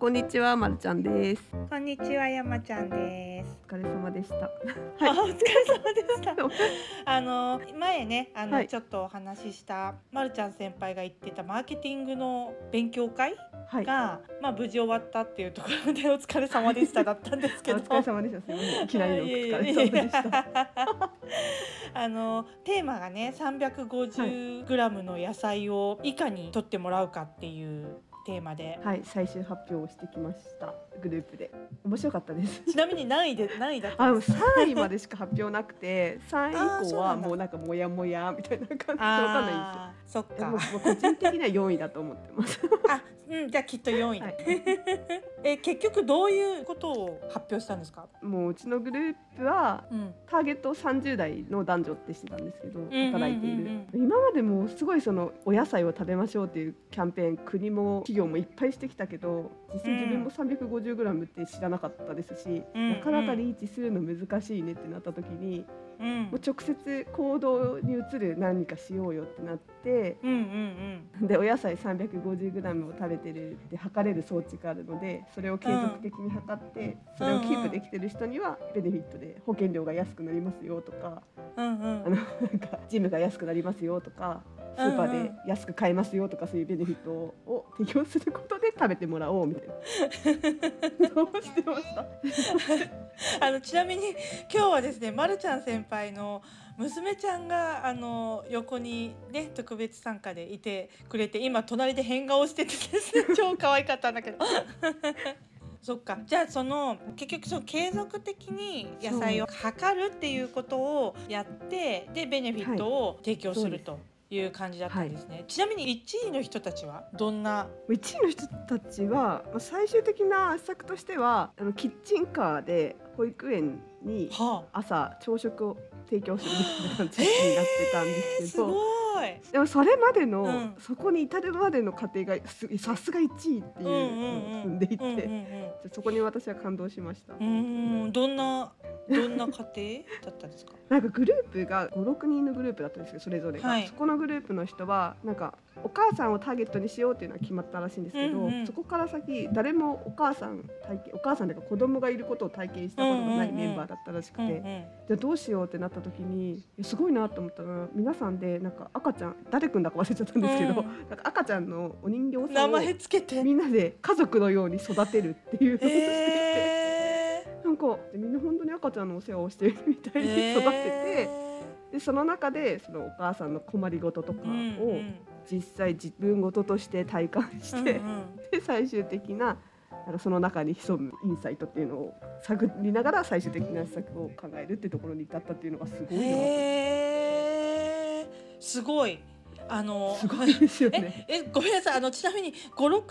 こんにちは、まるちゃんです。こんにちは、山ちゃんです。お疲れ様でした。あ、お疲れ様でした。あの前ね、あの、はいちょっとお話ししたまるちゃん先輩が言ってたマーケティングの勉強会はい。が、まあ無事終わったっていうところでお疲れ様でしただったんですけど。お疲れ様でした。すみません。いきなりのお疲れ様でした。あのテーマがね350グラムの野菜をいかに取ってもらうかっていうテーマで、はい、最終発表をしてきました。グループで。面白かったです。ちなみに何位で 何位だったんですか？三位までしか発表なくて、三位以降はもうなんかもやもやみたいな感じでわかんないんですよ。かでももう個人的には四位だと思ってます。あ、うん、じゃあきっと4位だ、はいえ結局どういうことを発表したんですか、もううちのグループはうん、ターゲットを30代の男女ってしてたんですけど働いている、うん今までもすごいそのお野菜を食べましょうっていうキャンペーン国も企業もいっぱいしてきたけど実際自分も 350g って知らなかったですし、うん。なかなかリーチするの難しいねってなった時に、うん。もう直接行動に移る何かしようよってなってうんうんうん。でお野菜 350g を食べてるって測れる装置があるのでそれを継続的に測って、それをキープできてる人にはベネフィットで保険料が安くなりますよとか。うんうんあのなんかジムが安くなりますよとかスーパーで安く買えますよとかそういうベネフィットを提供することで食べてもらおうみたいな そうしてました？あのちなみに今日はですね、ま、るちゃん先輩の娘ちゃんがあの横にね特別参加でいてくれて今隣で変顔しててですね 超可愛かったんだけど。そっか。じゃあその結局その継続的に野菜を測るっていうことをやってでベネフィットを提供すると。いう感じだったんですね、ちなみに1位の人たちはどんな？1位の人たちはまあ最終的な施策としてはあのキッチンカーで保育園にはあ朝朝食を提供するみたいな感じになってたんですけど。すごいでもそれまでの、うんそこに至るまでの過程がすさすが1位っていうのを踏んでいて、そこに私は感動しました。うーんどんなどんな家庭だったんですか？なんかグループが56人のグループだったんですけどそれぞれが、はいそこのグループの人はなんかお母さんをターゲットにしようっていうのは決まったらしいんですけど、うんうん。そこから先誰もお母さん体験お母さんというか子供がいることを体験したことがないうんうんうん。メンバーだったらしくて、うんうん。じゃあどうしようってなった時にすごいなと思ったのは皆さんでなんか赤ちゃん誰くんだか忘れちゃったんですけど、うん。なんか赤ちゃんのお人形さ名んを。みんなで家族のように育てるっていうのをしていて。えなんかみんな本当に赤ちゃんのお世話をしているみたいにー。育てて、でその中でそのお母さんの困りごととかをん実際自分ごととして体感して、うんうん。で最終的ななんかその中に潜むインサイトっていうのを探りながら最終的な施策を考えるっていうところに至ったっていうのがすごいなへー。すごい。あのすごいですよね。ええごめんなさい。あのちなみに56人の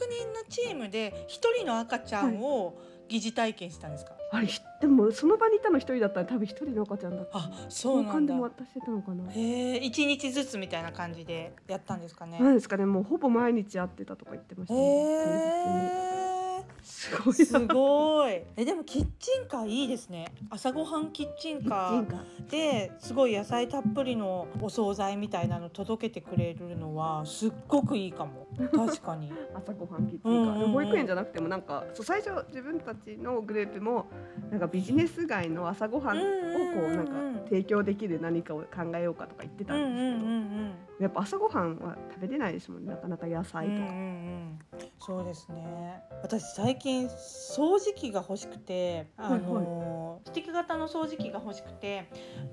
チームで1人の赤ちゃんを疑似体験したんですか、あれひでもその場にいたの一人だったら多分一人の赤ちゃんだった。あそうなんだ渡してたのかな。へえ1日ずつみたいな感じでやったんですかね？なんですかねもうほぼ毎日会ってたとか言ってましたへね。えすごいな。すごい。えでもキッチンカーいいですね。朝ごはんキッチンカーですごい野菜たっぷりのお惣菜みたいなの届けてくれるのはすっごくいいかも。確かに。朝ごはんキッチンカー、保育園じゃなくてもなんかそう最初自分たちのグループもなんかビジネス街の朝ごはんをこうなんか提供できる何かを考えようかとか言ってたうんうんですけど、んうんやっぱ朝ごはんは食べれないですもんねなかなか野うん。菜とか。うんうんうん。そうですね。私最近掃除機が欲しくて、あのスティック型の掃除機が欲しくて、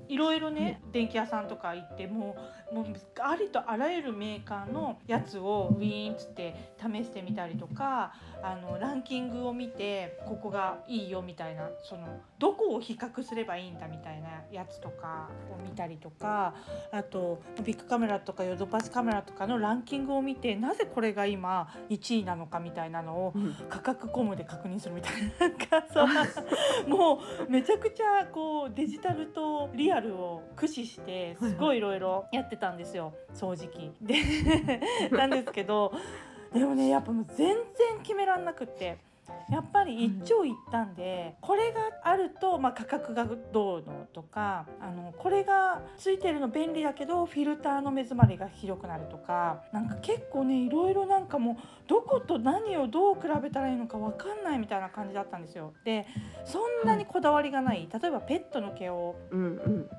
いろいろね、電気屋さんとか行ってもうもうありとあらゆるメーカーのやつをウィーンっつって試してみたりとか、あのランキングを見てここがいいよみたいなそのどこを比較すればいいんだみたいなやつとかを見たりとか、あとビッグカメラとかヨドバシカメラとかのランキングを見てなぜこれが今1位なのかみたいなのをうん。価格コムで確認するみたいな。なんか もうめちゃくちゃこうデジタルとリアルを駆使してすごい。いろいろやってたんですよ。掃除機。で なんですけどでもねやっぱもう全然決めらんなくって。やっぱり一長一短で、これがあると、まあ、価格がどうのとかあのこれがついてるの便利だけどフィルターの目詰まりがひどくなるとかなんか結構ねいろいろなんかもうどこと何をどう比べたらいいのか分かんないみたいな感じだったんですよ。でそんなにこだわりがない例えばペットの毛を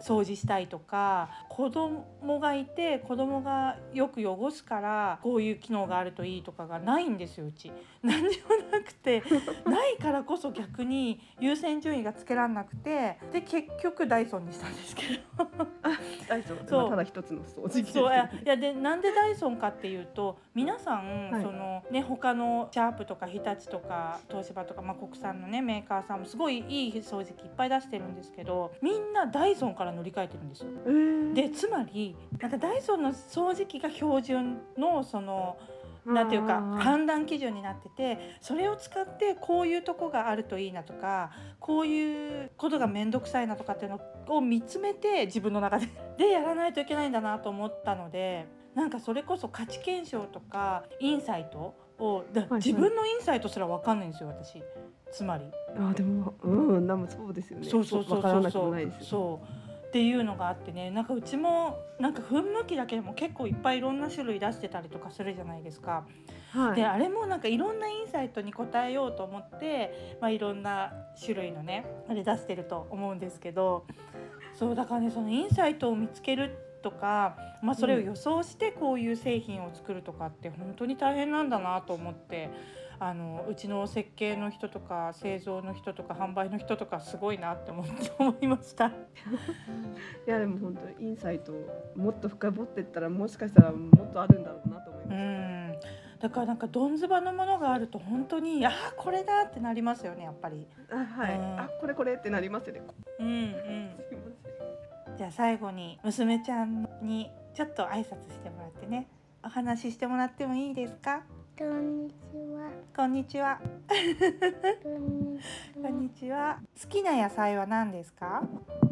掃除したいとか子供がいて子供がよく汚すからこういう機能があるといいとかがないんですようち。何にもなくてないからこそ逆に優先順位がつけらんなくてで結局ダイソンにしたんですけど。ダイソン。そう。まあただ一つの掃除機そういやでなんでダイソンかっていうと皆さん、はい。そのね他のシャープとか日立とか東芝とか、まあ、国産のねメーカーさんもすごいいい掃除機いっぱい出してるんですけどみんなダイソンから乗り換えてるんですよ。えー。でつまりなんかダイソンの掃除機が標準のそのなんていうか判断基準になっててそれを使ってこういうとこがあるといいなとかこういうことが面倒くさいなとかっていうのを見つめて自分の中で でやらないといけないんだなと思ったのでなんかそれこそ価値検証とかインサイトを自分のインサイトすら分かんないんですよ私。つまり。あでもうんなんもそうですよね。そうそうそうそうそうっていうのがあってねなんかうちもなんか噴霧器だけでも結構いっぱいいろんな種類出してたりとかするじゃないですか。はいであれもなんかいろんなインサイトに応えようと思って、まあ、いろんな種類のねあれ出してると思うんですけどそうだからねそのインサイトを見つけるとか、まあ、それを予想してこういう製品を作るとかって本当に大変なんだなと思って。あのうちの設計の人とか製造の人とか販売の人とかすごいなって思いました。いやでも本当インサイトもっと深掘ってったらもしかしたらもっとあるんだろうなと思いうまんだからなんかどんずばのものがあると本当にあーこれだってなりますよねやっぱり。す。あはい、うんあこれこれってなりますよね。うんうんじゃあ最後に娘ちゃんにちょっと挨拶してもらってねお話ししてもらってもいいですか？こんにちは。こんにちはこんにちは。好きな野菜は何ですか？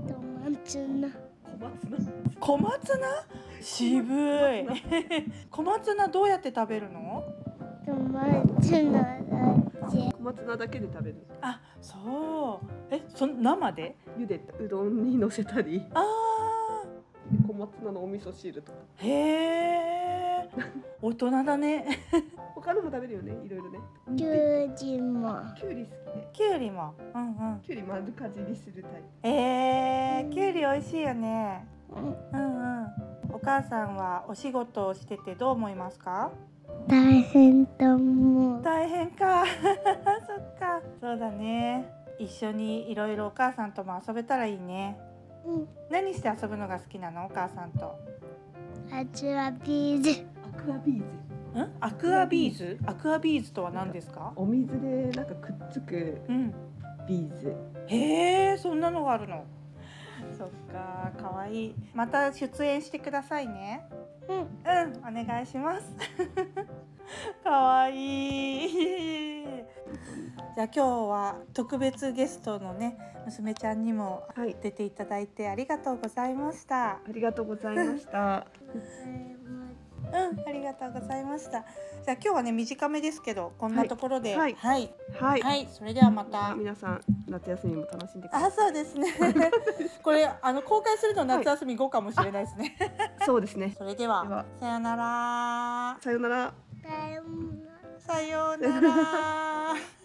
トマツナ。小松菜？小松菜？渋い小松菜どうやって食べるの？トマツナだけ。小松菜だけで食べる。あそうえそ生で？茹でたうどんにのせたり、あ小松菜のお味噌汁とか。ーへえ大人だね他のも食べるよね、いろいろね。きゅうりも。きゅうり好きで。きゅうりもうんうんきゅうり丸かじりするタイプ。えー、きゅうり美味しいよねうんうんうんお母さんはお仕事をしててどう思いますか？大変と思う。大変か そっかそうだね一緒にいろいろお母さんとも遊べたらいいねうん。何して遊ぶのが好きなの？お母さんとあちらビーズ。アクアビーズ。ん？アクアビーズ？アクアビーズとは何ですか？お水でなんかくっつくうん。ビーズ。へえそんなのがあるの？そっかかわいい。また出演してくださいね。うん。うんお願いします。かわいい。じゃあ今日は特別ゲストのね娘ちゃんにもはい。出ていただいてありがとうございました。ありがとうございました。うんありがとうございました。じゃあ今日はね短めですけどこんなところで。はい。はい、はい。はい。それではまた。皆さん夏休みも楽しんでくださあい。そうですね。これあの公開するの夏休み後かもしれないですね、そうですね。それではでは。さよなら。さようなら。さようなら。さようなら